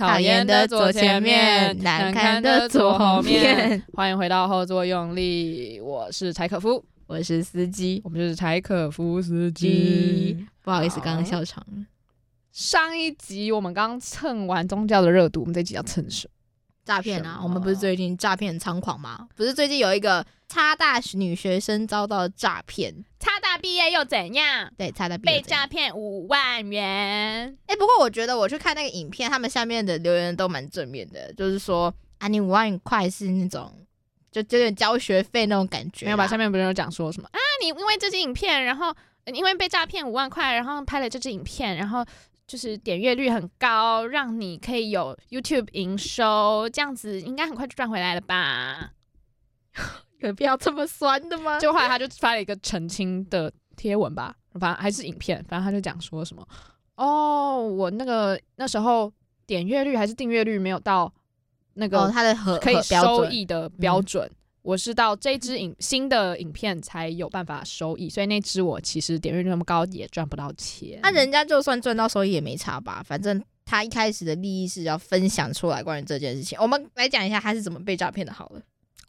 讨厌的左前面，难看的左后面。欢迎回到后座用力，我是柴可夫，我是司机，我们就是柴可夫司机。不好意思，刚刚笑场了。上一集我们刚蹭完宗教的热度，我们这集要蹭什么？诈骗啊！我们不是最近诈骗很猖狂吗？不是最近有一个插大女学生遭到诈骗。差大毕业又怎样？对，差大毕业被诈骗五万元。哎、欸，不过我觉得我去看那个影片，他们下面的留言都蛮正面的，就是说啊，你五万块是那种就有点交学费那种感觉。没有吧？下面不是有讲说什么啊？你因为这支影片，然后因为被诈骗五万块，然后拍了这支影片，然后就是点阅率很高，让你可以有 YouTube 营收，这样子应该很快就赚回来了吧？有必要这么酸的吗？就后来他就发了一个澄清的贴文吧，反正还是影片，反正他就讲说什么哦，我那个那时候点阅率还是订阅率没有到那个他的合可以收益的标准，我是到这支影新的影片才有办法收益，所以那支我其实点阅率那么高也赚不到钱。那人家就算赚到收益也没差吧？反正他一开始的利益是要分享出来关于这件事情。我们来讲一下他是怎么被诈骗的，好了。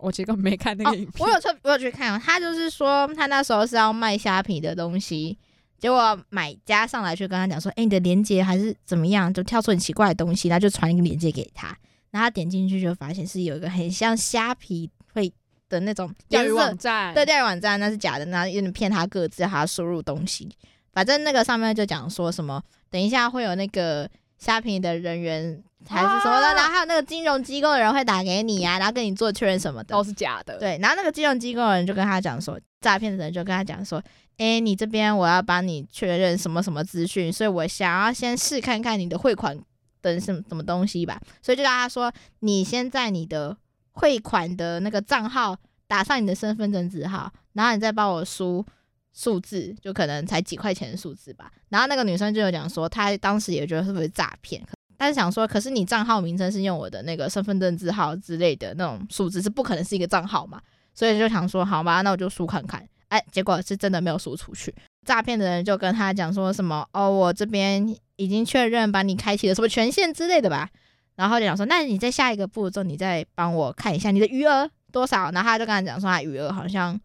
我其实根本没看那个影片。哦，我有去，我有去看。他就是说，他那时候是要卖虾皮的东西，结果买家上来去跟他讲说：“哎、欸，你的链接还是怎么样？”就跳出很奇怪的东西，他就传一个链接给他，然后他点进去就发现是有一个很像虾皮会的那种钓鱼网站，对，钓鱼网站那是假的，然后有点骗他各自，他输入东西。反正那个上面就讲说什么，等一下会有那个虾皮的人员。还是什么的，然后还有那个金融机构的人会打给你啊，然后跟你做确认什么的，都是假的。对，然后那个金融机构的人就跟他讲说，诈骗的人就跟他讲说，哎，你这边我要帮你确认什么什么资讯，所以我想要先试看看你的汇款等什么什么东西吧，所以就跟他说，你先在你的汇款的那个账号打上你的身份证字号，然后你再帮我输数字，就可能才几块钱的数字吧。然后那个女生就有讲说，她当时也觉得是不是诈骗。他是想说，可是你账号名称是用我的那个身份证字号之类的那种数字，是不可能是一个账号嘛？所以就想说，好吧，那我就输看看。哎，结果是真的没有输出去。诈骗的人就跟他讲说什么，哦，我这边已经确认把你开启了什么权限之类的吧。然后就讲说，那你在下一个步骤，你再帮我看一下你的余额多少。然后他就跟他讲说，他余额好像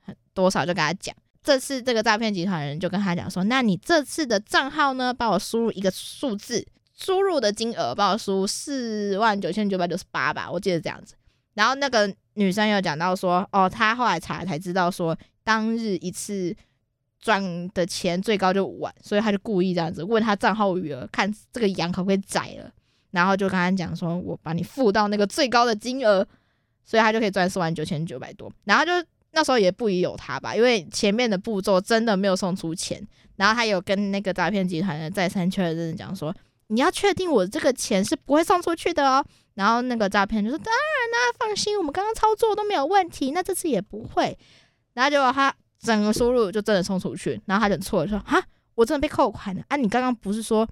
很多少，就跟他讲。这次这个诈骗集团人就跟他讲说，那你这次的账号呢，帮我输入一个数字。输入的金额帮我输四万九千九百九十八吧，我记得这样子。然后那个女生有讲到说，哦，她后来查才知道说，当日一次赚的钱最高就五万，所以她就故意这样子问她账号余额，看这个羊可不可以宰了。然后就跟他讲说，我把你付到那个最高的金额，所以他就可以赚四万九千九百多。然后就那时候也不疑有他吧，因为前面的步骤真的没有送出钱。然后他有跟那个诈骗集团的再三确认讲说。你要确定我这个钱是不会送出去的哦。然后那个诈骗就说：“当然啦，放心，我们刚刚操作都没有问题，那这次也不会。”然后结果他整个输入就真的送出去，然后他就错了，说：“哈，我真的被扣款了啊！你刚刚不是说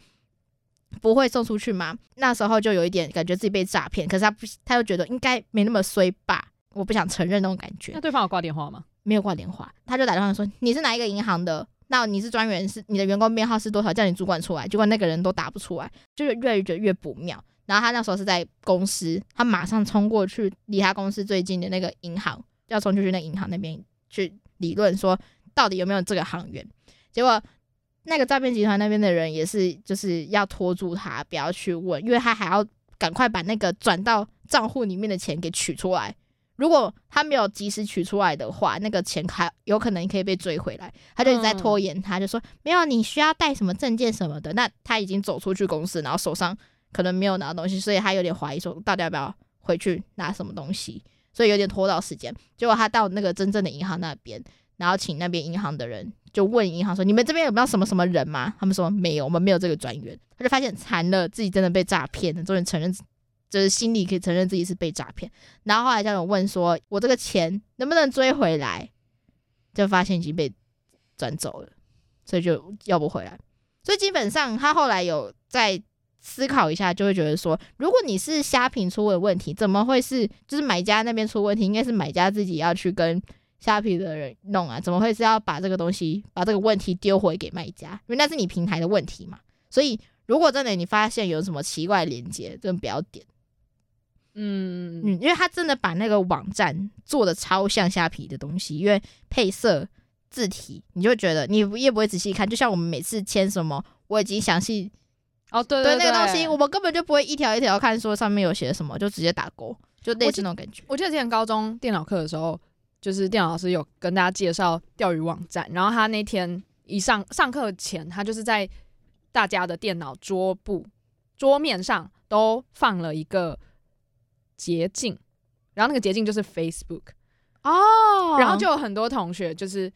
不会送出去吗？”那时候就有一点感觉自己被诈骗，可是他不，他又觉得应该没那么衰吧，我不想承认那种感觉。那对方有挂电话吗？没有挂电话，他就打电话说：“你是哪一个银行的？”那你是专员，是你的员工编号是多少？叫你主管出来，结果那个人都答不出来，就是越来越越不妙。然后他那时候是在公司，他马上冲过去离他公司最近的那个银行，要冲出去那银行那边去理论，说到底有没有这个行员。结果那个诈骗集团那边的人也是，就是要拖住他，不要去问，因为他还要赶快把那个转到账户里面的钱给取出来。如果他没有及时取出来的话，那个钱还有可能可以被追回来。他就一直在拖延，他就说没有，你需要带什么证件什么的。那他已经走出去公司，然后手上可能没有拿东西，所以他有点怀疑说，到底要不要回去拿什么东西，所以有点拖到时间。结果他到那个真正的银行那边，然后请那边银行的人就问银行说：“你们这边有没有什么什么人吗？”他们说没有，我们没有这个专员。他就发现惨了，自己真的被诈骗了，终于承认。就是心里可以承认自己是被诈骗，然后后来就有问说：“我这个钱能不能追回来？”就发现已经被转走了，所以就要不回来。所以基本上他后来有在思考一下，就会觉得说：如果你是虾皮出了问题，怎么会是就是买家那边出问题？应该是买家自己要去跟虾皮的人弄啊？怎么会是要把这个东西把这个问题丢回给卖家？因为那是你平台的问题嘛。所以如果真的你发现有什么奇怪连接，真的不要点。嗯嗯，因为他真的把那个网站做的超像虾皮的东西，因为配色、字体，你就觉得你也不会仔细看。就像我们每次签什么，我已经详细哦，对对，对那个东西，我们根本就不会一条一条看，说上面有写什么，就直接打勾，就类似那种感觉。我记得之前高中电脑课的时候，就是电脑老师有跟大家介绍钓鱼网站，然后他那天一上上课前，他就是在大家的电脑桌布桌面上都放了一个。捷径，然后那个捷径就是 Facebook 哦，然后就有很多同学就是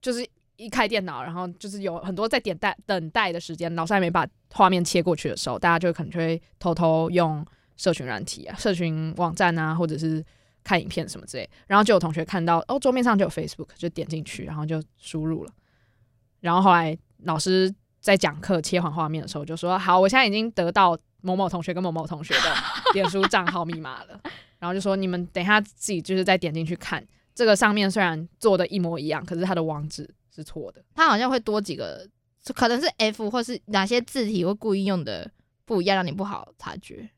就是一开电脑，然后就是有很多在点待等待的时间，老师还没把画面切过去的时候，大家就可能就会偷偷用社群软体啊、社群网站啊，或者是看影片什么之类，然后就有同学看到哦，桌面上就有 Facebook，就点进去，然后就输入了，然后后来老师在讲课切换画面的时候就说：“好，我现在已经得到。”某某同学跟某某同学的 脸书账号密码了，然后就说你们等一下自己就是再点进去看，这个上面虽然做的一模一样，可是它的网址是错的，它好像会多几个，可能是 F 或是哪些字体会故意用的不一样，让你不好察觉。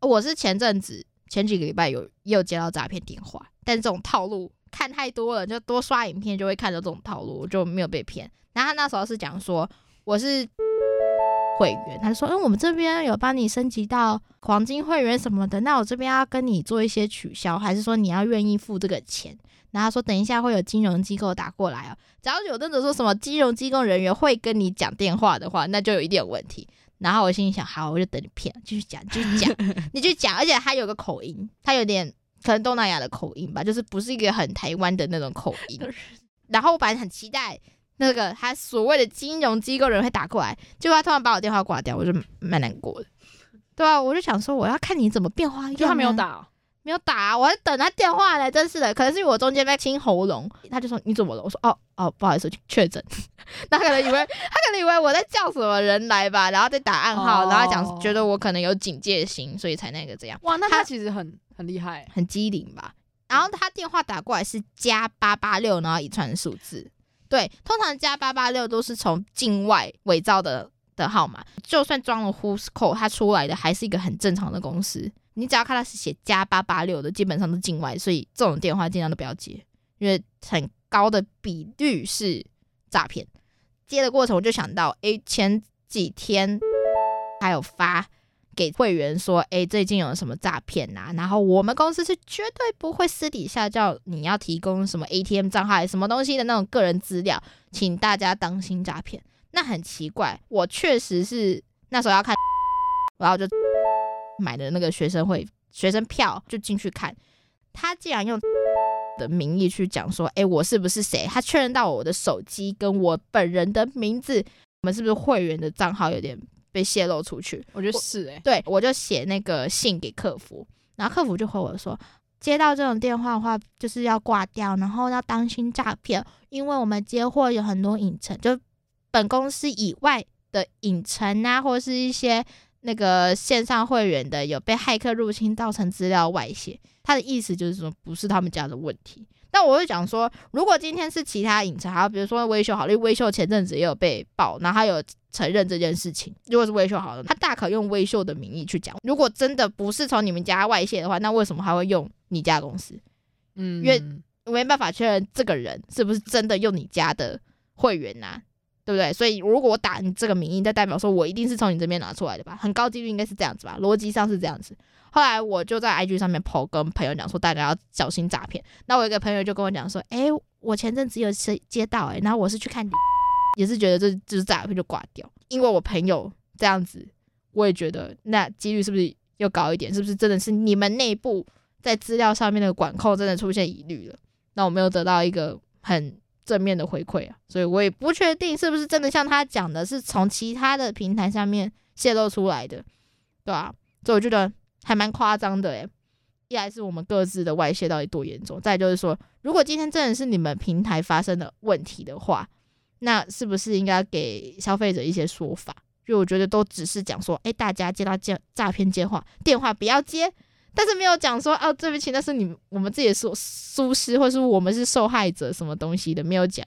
我是前阵子前几个礼拜有也有接到诈骗电话，但这种套路看太多了，就多刷影片就会看到这种套路，我就没有被骗。然后他那时候是讲说我是。会员，他就说：“嗯，我们这边有帮你升级到黄金会员什么的，那我这边要跟你做一些取消，还是说你要愿意付这个钱？”然后他说：“等一下会有金融机构打过来哦，只要有那种说什么金融机构人员会跟你讲电话的话，那就有一点问题。”然后我心里想：“好，我就等你骗，继续讲，继续讲，你去讲。”而且他有个口音，他有点可能东南亚的口音吧，就是不是一个很台湾的那种口音。然后我本来很期待。那个他所谓的金融机构人会打过来，结果他突然把我电话挂掉，我就蛮难过的。对啊，我就想说我要看你怎么变化，就他没有打，哦，没有打，啊，我在等他电话呢，真是的。可能是我中间在清喉咙，他就说你怎么了？我说哦哦，不好意思，确诊。他可能以为他可能以为我在叫什么人来吧，然后再打暗号，哦、然后讲觉得我可能有警戒心，所以才那个这样。哇，那他其实很很厉害，很机灵吧？然后他电话打过来是加八八六，然后一串数字。对，通常加八八六都是从境外伪造的的号码，就算装了 Who's Call，它出来的还是一个很正常的公司。你只要看到是写加八八六的，基本上都境外，所以这种电话尽量都不要接，因为很高的比率是诈骗。接的过程我就想到，诶，前几天还有发。给会员说，哎，最近有什么诈骗呐？然后我们公司是绝对不会私底下叫你要提供什么 ATM 账号什么东西的那种个人资料，请大家当心诈骗。那很奇怪，我确实是那时候要看，然后就买的那个学生会学生票就进去看，他竟然用的名义去讲说，哎，我是不是谁？他确认到我的手机跟我本人的名字，我们是不是会员的账号有点？被泄露出去，我觉得是诶、欸，对，我就写那个信给客服，然后客服就回我说，接到这种电话的话，就是要挂掉，然后要当心诈骗，因为我们接货有很多影城，就本公司以外的影城啊，或是一些那个线上会员的有被骇客入侵造成资料外泄，他的意思就是说不是他们家的问题。但我会讲说，如果今天是其他影城，还有比如说微秀好了，因为威秀前阵子也有被爆，然后他有承认这件事情。如果是微秀好了，他大可用微秀的名义去讲。如果真的不是从你们家外泄的话，那为什么还会用你家公司？嗯，因为没办法确认这个人是不是真的用你家的会员呐、啊，对不对？所以如果我打你这个名义，那代表说我一定是从你这边拿出来的吧？很高几率应该是这样子吧？逻辑上是这样子。后来我就在 IG 上面 po 跟朋友讲说，大家要小心诈骗。那我一个朋友就跟我讲说，哎，我前阵子有接接到，哎，然后我是去看，也是觉得这就是诈骗就挂掉。因为我朋友这样子，我也觉得那几率是不是又高一点？是不是真的是你们内部在资料上面的管控真的出现疑虑了？那我没有得到一个很正面的回馈啊，所以我也不确定是不是真的像他讲的，是从其他的平台上面泄露出来的，对吧？所以我觉得。还蛮夸张的诶，一来是我们各自的外泄到底多严重，再就是说，如果今天真的是你们平台发生的问题的话，那是不是应该给消费者一些说法？就我觉得都只是讲说，哎、大家接到诈诈骗电话，电话不要接，但是没有讲说，哦，对不起，那是你我们自己的疏疏失，或是我们是受害者什么东西的，没有讲，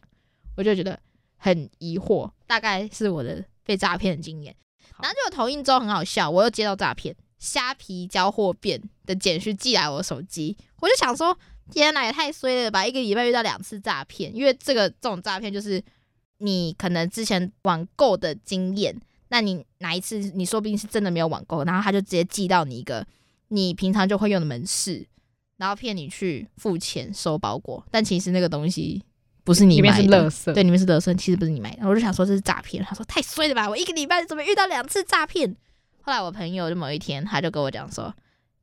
我就觉得很疑惑，大概是我的被诈骗的经验。然后就有同一周很好笑，我又接到诈骗，虾皮交货变的简讯寄来我手机，我就想说，天哪，也太衰了吧！一个礼拜遇到两次诈骗，因为这个这种诈骗就是你可能之前网购的经验，那你哪一次你说不定是真的没有网购，然后他就直接寄到你一个你平常就会用的门市，然后骗你去付钱收包裹，但其实那个东西。不是你买的，是垃圾，对，里面是垃圾，其实不是你买的。我就想说这是诈骗，他说太衰了吧，我一个礼拜怎么遇到两次诈骗？后来我朋友就某一天他就跟我讲说，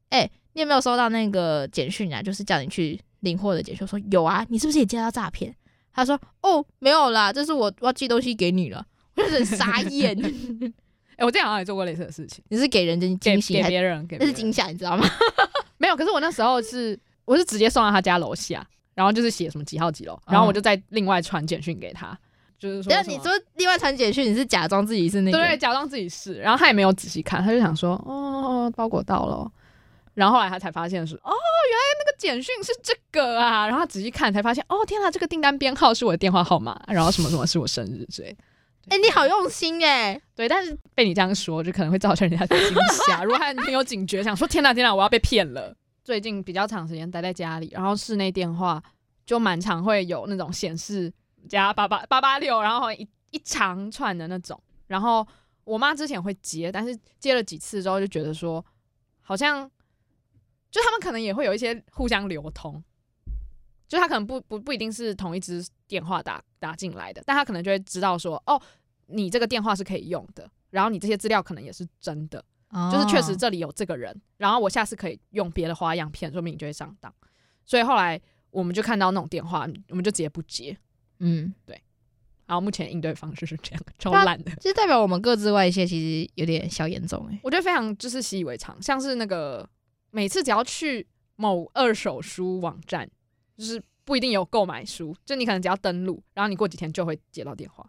哎、欸，你有没有收到那个简讯啊？就是叫你去领货的简讯。我说有啊，你是不是也接到诈骗？他说哦，没有啦，这是我我要寄东西给你了。我就很傻眼。哎、欸，我之前好像也做过类似的事情，你是给人家惊喜，给别人，给人，那是惊吓，你知道吗？没有，可是我那时候是我是直接送到他家楼下。然后就是写什么几号几楼，然后我就再另外传简讯给他，嗯、就是说，你说另外传简讯，你是假装自己是那个？对，假装自己是。然后他也没有仔细看，他就想说，哦，包裹到了。然后后来他才发现是，哦，原来那个简讯是这个啊。然后他仔细看才发现，哦，天哪，这个订单编号是我的电话号码，然后什么什么是我生日之类的。哎、欸，你好用心哎、欸。对，但是被你这样说，就可能会造成人家的惊吓。如果他很有警觉，想说，天哪，天哪，我要被骗了。最近比较长时间待在家里，然后室内电话就蛮常会有那种显示加八八八八六，然后一一长串的那种。然后我妈之前会接，但是接了几次之后就觉得说，好像就他们可能也会有一些互相流通，就他可能不不不一定是同一只电话打打进来的，但他可能就会知道说，哦，你这个电话是可以用的，然后你这些资料可能也是真的。就是确实这里有这个人，然后我下次可以用别的花样骗，说明你就会上当。所以后来我们就看到那种电话，我们就直接不接。嗯，对。然后目前应对方式是这样，超烂的。其实代表我们各自外泄，其实有点小严重哎。我觉得非常就是习以为常，像是那个每次只要去某二手书网站，就是不一定有购买书，就你可能只要登录，然后你过几天就会接到电话，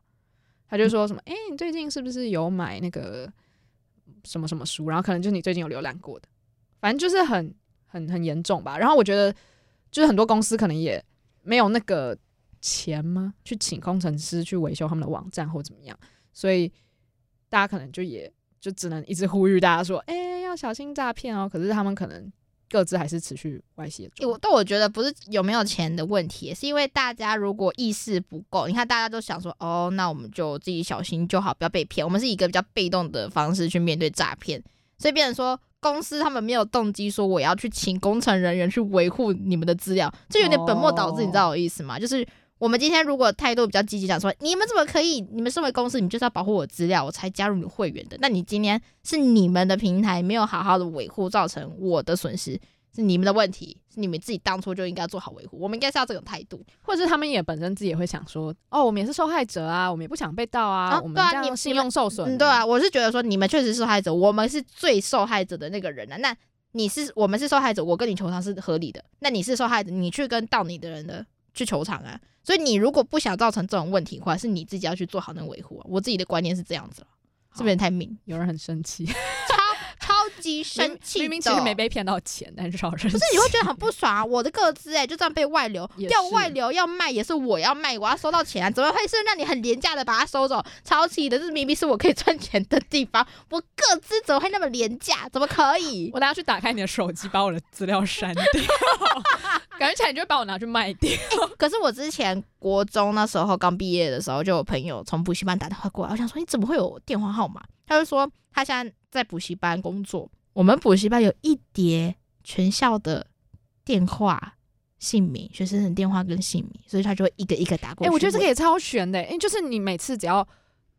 他就说什么：“哎、你最近是不是有买那个？”什么什么书，然后可能就是你最近有浏览过的，反正就是很很很严重吧。然后我觉得，就是很多公司可能也没有那个钱吗？去请工程师去维修他们的网站或怎么样，所以大家可能就也就只能一直呼吁大家说，哎、要小心诈骗哦。可是他们可能。各自还是持续外泄。我但我觉得不是有没有钱的问题，是因为大家如果意识不够，你看大家都想说，哦，那我们就自己小心就好，不要被骗。我们是以一个比较被动的方式去面对诈骗，所以变成说公司他们没有动机说我要去请工程人员去维护你们的资料，这有点本末倒置，你知道我意思吗？就是。我们今天如果态度比较积极，讲说你们怎么可以？你们身为公司，你们就是要保护我资料，我才加入你会员的。那你今天是你们的平台没有好好的维护，造成我的损失，是你们的问题，是你们自己当初就应该做好维护。我们应该是要这种态度，或者是他们也本身自己也会想说，哦，我们也是受害者啊，我们也不想被盗啊，啊我们这样信用受损。嗯，对啊，我是觉得说你们确实是受害者，我们是最受害者的那个人啊。那你是我们是受害者，我跟你求偿是合理的。那你是受害者，你去跟盗你的人的去球场啊。所以你如果不想造成这种问题的话，是你自己要去做好那个维护啊。我自己的观念是这样子了，是不是太明？有人很生气，超超级生气，明明其实没被骗到钱，但是超生气。不是你会觉得很不爽啊？我的个资哎，就这样被外流，要外流要卖也是我要卖，我要收到钱啊，怎么会是让你很廉价的把它收走？超气的，这明明是我可以赚钱的地方，我个资怎么会那么廉价？怎么可以？我等下去打开你的手机，把我的资料删掉。感觉起来你就会把我拿去卖掉。欸，可是我之前国中那时候刚毕业的时候，就有朋友从补习班打电话过来，我想说你怎么会有电话号码？他就说他现在在补习班工作，我们补习班有一叠全校的电话、姓名、学生的电话跟姓名，所以他就会一个一个打过去。哎，欸，我觉得这个也超悬的，因为就是你每次只要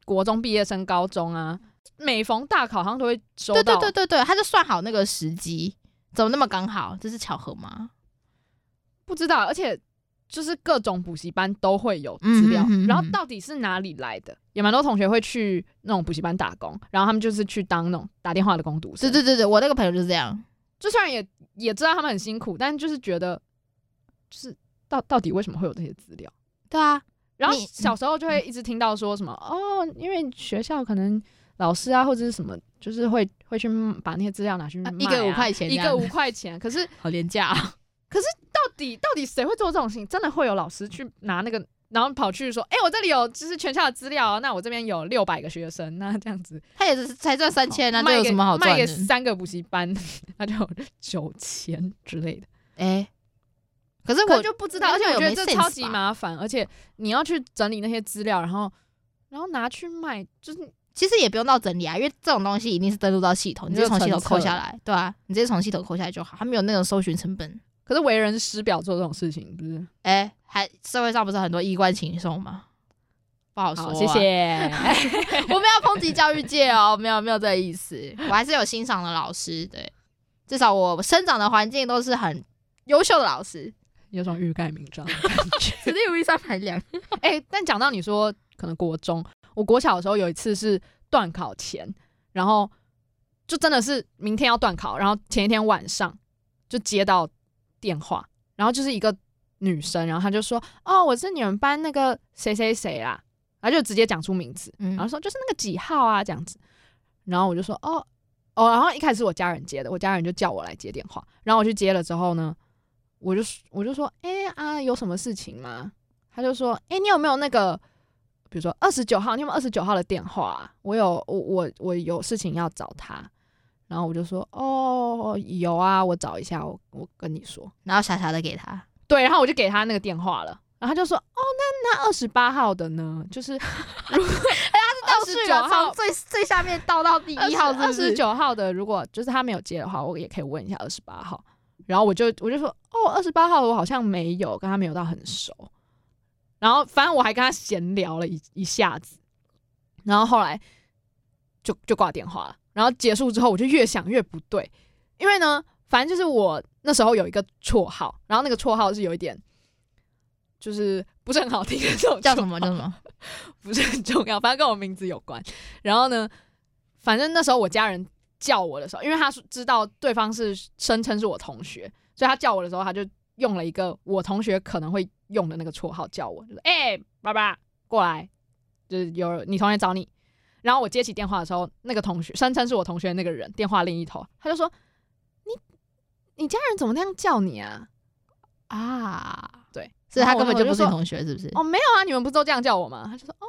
国中毕业升高中啊，每逢大考好像都会收到。对对对对对，他就算好那个时机，怎么那么刚好？这是巧合吗？不知道，而且就是各种补习班都会有资料，嗯，然后到底是哪里来的？也蛮多同学会去那种补习班打工，然后他们就是去当那种打电话的工读生。对对对对，我那个朋友就是这样，就虽然也也知道他们很辛苦，但就是觉得，就是到到底为什么会有这些资料？对啊，然后小时候就会一直听到说什么哦，因为学校可能老师啊或者是什么，就是会会去把那些资料拿去卖，啊，一个五块钱，一个五块钱，可是 好廉价啊。可是到底到底谁会做这种事情？真的会有老师去拿那个然后跑去说，哎、欸，我这里有就是全校的资料，那我这边有六百个学生，那这样子他也是才赚三千，那这有什么好？卖给三个补习班，他就有九千之类的。哎、欸，可是我就不知道，而且我觉得这超级麻烦，而且你要去整理那些资料，然后然后拿去卖，就是。其实也不用到整理啊，因为这种东西一定是登录到系统，你直接从系统扣下来，对啊，你直接从系统扣下来就好，它没有那种搜寻成本。可是为人师表做这种事情，不是？哎、欸，还社会上不是很多衣冠禽兽吗？不好说、啊。谢谢。我没有抨击教育界哦，没有没有这个意思，我还是有欣赏的老师，对，至少我生长的环境都是很优秀的老师，有种欲盖弥彰的感觉，此地无一三百两。哎、欸，但讲到你说可能国中。我国小的时候有一次是断考前，然后就真的是明天要断考，然后前一天晚上就接到电话，然后就是一个女生，然后她就说：“哦，我是你们班那个谁谁谁啦。”然后就直接讲出名字，然后说就是那个几号啊这样子，然后我就说：“哦哦。”然后一开始是我家人接的，我家人就叫我来接电话，然后我去接了之后呢，我就我就说：“哎啊，有什么事情吗？”他就说：“哎，你有没有那个？”比如说二十九号，你有没有二十九号的电话啊？我有，我我我有事情要找他，然后我就说哦，有啊，我找一下，我我跟你说，然后傻傻的给他，对，然后我就给他那个电话了，然后他就说哦，那那二十八号的呢？就是，哎，他是倒序从最最下面倒到第一号，二十九号的，如果就是他没有接的话，我也可以问一下二十八号，然后我就我就说哦，二十八号的我好像没有，跟他没有到很熟。然后反正我还跟他闲聊了一一下子，然后后来就就挂电话了。然后结束之后，我就越想越不对，因为呢，反正就是我那时候有一个绰号，然后那个绰号是有一点，就是不是很好听的这种叫什么叫什么，不是很重要，反正跟我名字有关。然后呢，反正那时候我家人叫我的时候，因为他知道对方是声称是我同学，所以他叫我的时候，他就用了一个我同学可能会。用的那个绰号叫我，就是哎，爸爸过来，就是有你同学找你。然后我接起电话的时候，那个同学声称是我同学的那个人，电话另一头，他就说：“你你家人怎么那样叫你啊？”啊，对，所以他根本就不是你同学，是不是？哦，没有啊，你们不是都这样叫我吗？他就说：“哦。”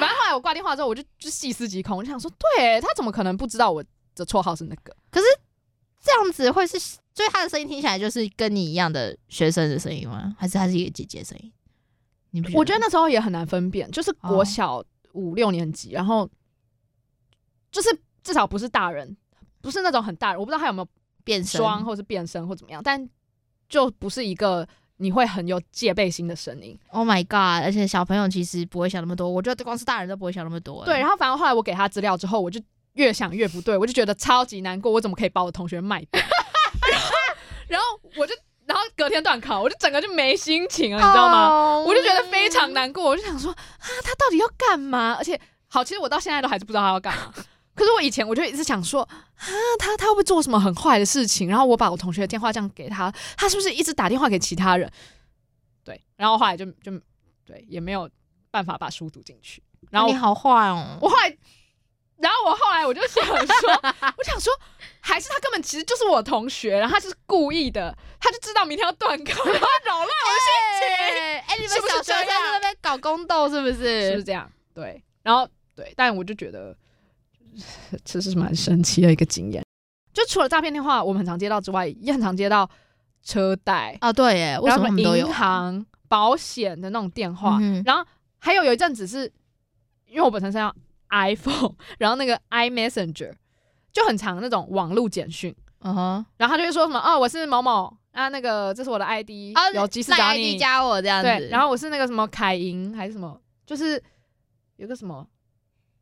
反正后来我挂电话之后，我就就细思极恐，我就想说，对，他怎么可能不知道我的绰号是那个？可是这样子会是。所以他的声音听起来就是跟你一样的学生的声音吗？还是他是一个姐姐声音？你不觉？我觉得那时候也很难分辨，就是国小五六年级，然后就是至少不是大人，不是那种很大人，我不知道他有没有变装或是变声或怎么样，但就不是一个你会很有戒备心的声音。Oh my god！而且小朋友其实不会想那么多，我觉得光是大人都不会想那么多。对，然后反正后来我给他资料之后，我就越想越不对，我就觉得超级难过，我怎么可以把我同学卖掉？然后我就，然后隔天断考，我就整个就没心情了，你知道吗？Oh, 我就觉得非常难过，我就想说啊，他到底要干嘛？而且，好，其实我到现在都还是不知道他要干嘛。可是我以前我就一直想说啊，他他会不会做什么很坏的事情？然后我把我同学的电话这样给他，他是不是一直打电话给其他人？对，然后后来就就对，也没有办法把书读进去。然后你好坏哦，我后来。然后我后来我就想说，我想说，还是他根本其实就是我同学，然后他是故意的，他就知道明天要断考，然后扰乱我心情。哎、欸欸，你们小学生在那边搞宫斗是不是？是不是这样？对，然后对，但我就觉得这是蛮神奇的一个经验。就除了诈骗电话我们很常接到之外，也很常接到车贷啊，对耶，为什么银行、保险的那种电话？嗯、然后还有有一阵子是因为我本身是要。iPhone，然后那个 iMessenger 就很长那种网络简讯，嗯哼，然后他就会说什么哦，我是某某啊，那个这是我的 ID，啊，有急事找你，ID 加我这样子，对，然后我是那个什么凯银还是什么，就是有个什么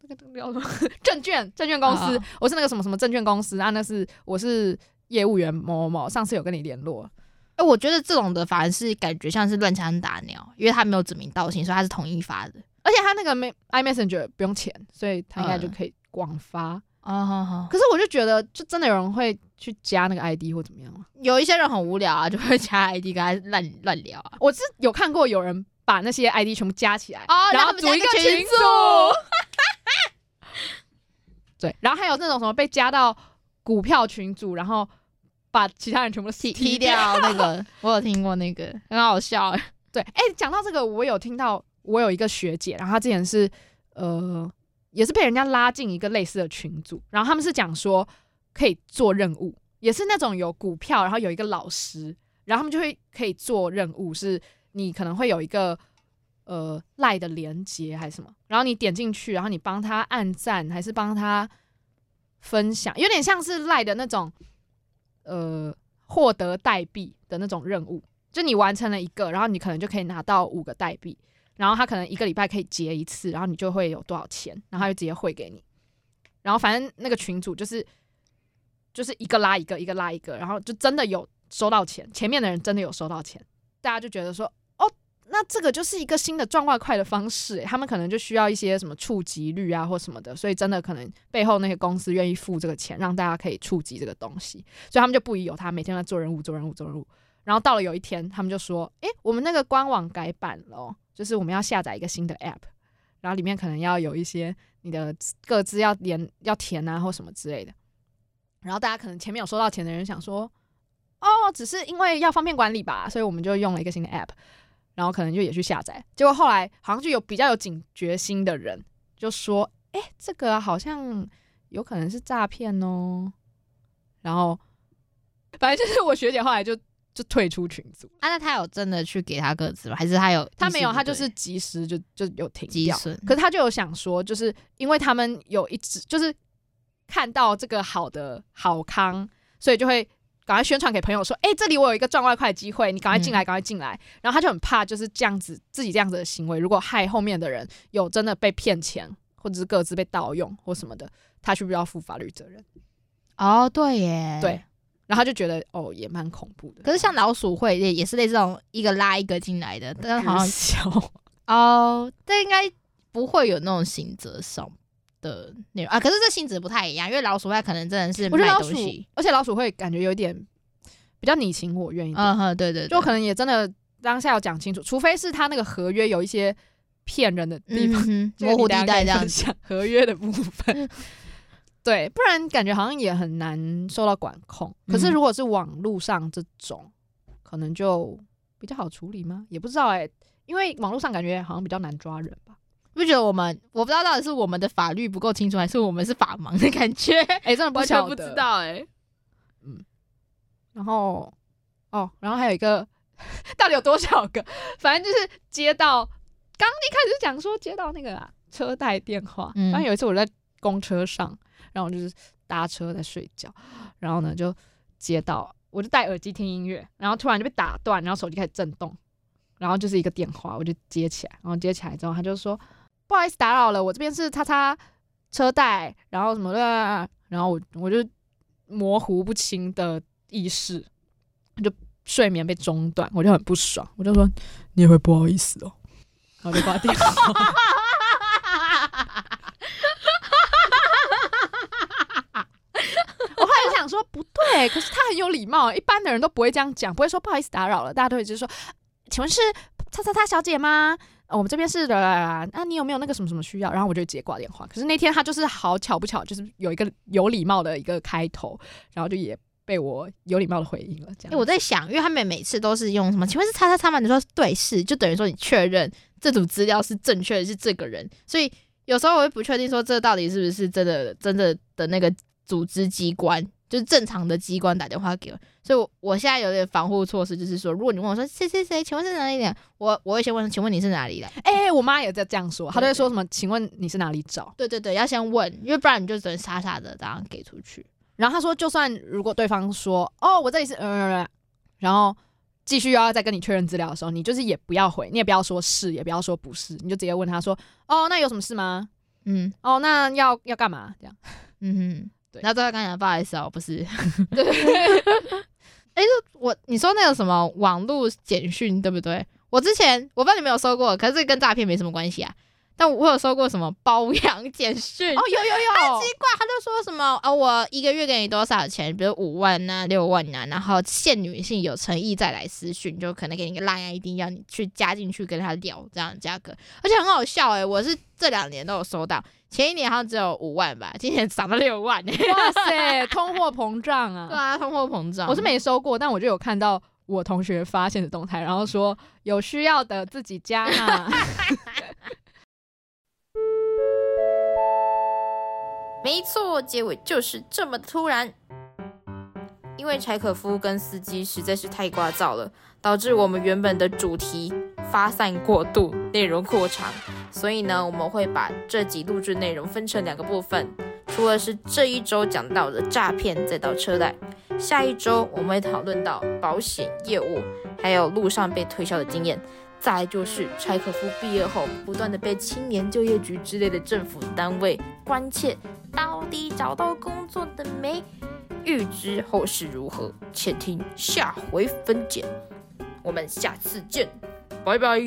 那个叫什么？证券证券公司，哦，我是那个什么什么证券公司啊，那是我是业务员某某某，上次有跟你联络，哎，我觉得这种的反而是感觉像是乱枪打鸟，因为他没有指名道姓，所以他是统一发的。而且他那个没 iMessenger 不用钱，所以他应该就可以广发。啊，可是我就觉得，就真的有人会去加那个 ID 或怎么样吗？有一些人很无聊啊，就会加 ID 跟他乱乱聊啊。我是有看过有人把那些 ID 全部加起来，哦，然后组一个群组。对，然后还有那种什么被加到股票群组，然后把其他人全部踢踢掉那个，我有听过那个，很好笑哎。对，哎、欸，讲到这个，我有听到，我有一个学姐，然后她之前是呃，也是被人家拉进一个类似的群组，然后他们是讲说可以做任务，也是那种有股票，然后有一个老师，然后他们就会可以做任务，是你可能会有一个呃赖的连接还是什么，然后你点进去，然后你帮他按赞还是帮他分享，有点像是赖的那种呃获得代币的那种任务。就你完成了一个，然后你可能就可以拿到五个代币，然后他可能一个礼拜可以结一次，然后你就会有多少钱，然后他就直接汇给你。然后反正那个群主就是就是一个拉一个，一个拉一个，然后就真的有收到钱，前面的人真的有收到钱，大家就觉得说，哦，那这个就是一个新的赚外快的方式，他们可能就需要一些什么触及率啊或什么的，所以真的可能背后那些公司愿意付这个钱，让大家可以触及这个东西，所以他们就不疑有他，每天在做任务，做任务，做任务。然后到了有一天，他们就说：“诶，我们那个官网改版了，就是我们要下载一个新的 app，然后里面可能要有一些你的各自要连要填啊，或什么之类的。然后大家可能前面有收到钱的人想说：哦，只是因为要方便管理吧，所以我们就用了一个新的 app，然后可能就也去下载。结果后来好像就有比较有警觉心的人就说：诶，这个好像有可能是诈骗哦。然后反正就是我学姐后来就。”就退出群组啊？那他有真的去给他个资吗？还是他有？他没有，他就是及时就就有停掉。可是他就有想说，就是因为他们有一直就是看到这个好的好康，所以就会赶快宣传给朋友说：“哎、欸，这里我有一个赚外快的机会，你赶快进来，赶快进来。嗯”然后他就很怕，就是这样子自己这样子的行为，如果害后面的人有真的被骗钱，或者是各自被盗用或什么的，他需不需要负法律责任？哦，对耶，对。然后他就觉得哦，也蛮恐怖的。可是像老鼠会也也是类似这种一个拉一个进来的，但是好像小哦，这应该不会有那种刑责上的内容啊。可是这性质不太一样，因为老鼠会可能真的是卖东西，而且老鼠会感觉有点比较你情我愿一点。嗯哼，对对，对，就可能也真的当下要讲清楚，除非是他那个合约有一些骗人的地方，嗯、模糊地带这样讲合约的部分。对，不然感觉好像也很难受到管控。可是如果是网络上这种，嗯、可能就比较好处理吗？也不知道哎、欸，因为网络上感觉好像比较难抓人吧？不觉得我们我不知道到底是我们的法律不够清楚，还是我们是法盲的感觉？哎、欸，真的不 晓得，不知道哎、欸。嗯，然后哦，然后还有一个，到底有多少个？反正就是接到刚一开始讲说接到那个、啊、车贷电话，然后有一次我在公车上。然后我就是搭车在睡觉，然后呢就接到，我就戴耳机听音乐，然后突然就被打断，然后手机开始震动，然后就是一个电话，我就接起来，然后接起来之后他就说不好意思打扰了，我这边是叉叉车贷，然后什么的，然后我我就模糊不清的意识，就睡眠被中断，我就很不爽，我就说你也会不好意思哦，然后就挂电话。说不对，可是他很有礼貌，一般的人都不会这样讲，不会说不好意思打扰了，大家都会就是说，请问是叉叉叉小姐吗？我们这边是的，那你有没有那个什么什么需要？然后我就直接挂电话。可是那天他就是好巧不巧，就是有一个有礼貌的一个开头，然后就也被我有礼貌的回应了。这样，我在想，因为他们每次都是用什么？请问是叉叉叉吗？你说对是，就等于说你确认这组资料是正确的，是这个人。所以有时候我会不确定说这到底是不是真的真的的那个组织机关。就是正常的机关打电话给我，所以我我现在有点防护措施，就是说，如果你问我说谁谁谁，请问是哪里的，我我会先问，请问你是哪里的？哎、欸，我妈也在这样说，她都会说什么？请问你是哪里找？对对对，要先问，因为不然你就只能傻傻的这样给出去。然后她说，就算如果对方说哦，我这里是嗯，然后继续要再跟你确认资料的时候，你就是也不要回，你也不要说是，也不要说不是，你就直接问他说哦，那有什么事吗？嗯，哦，那要要干嘛？这样，嗯哼。然后最后刚才不好意思哦，不是，对，哎，我你说那个什么网络简讯对不对？我之前我不知道你没有收过，可是这跟诈骗没什么关系啊。但我有收过什么包养 简讯哦，有有有，很奇怪，他就说什么啊、哦，我一个月给你多少钱，比如五万呐、啊、六万呐、啊，然后限女性有诚意再来私讯，就可能给你个 line，一定要你去加进去跟他聊这样价格，而且很好笑诶、欸，我是这两年都有收到，前一年好像只有五万吧，今年涨到六万、欸，哇 塞，通货膨胀啊，对啊，通货膨胀，我是没收过，但我就有看到我同学发现的动态，然后说有需要的自己加哈。没错，结尾就是这么突然。因为柴可夫跟司机实在是太聒噪了，导致我们原本的主题发散过度，内容过长。所以呢，我们会把这集录制内容分成两个部分，除了是这一周讲到的诈骗，再到车贷，下一周我们会讨论到保险业务，还有路上被推销的经验，再就是柴可夫毕业后不断的被青年就业局之类的政府单位关切，到底找到工作的没？预知后事如何，且听下回分解。我们下次见，拜拜。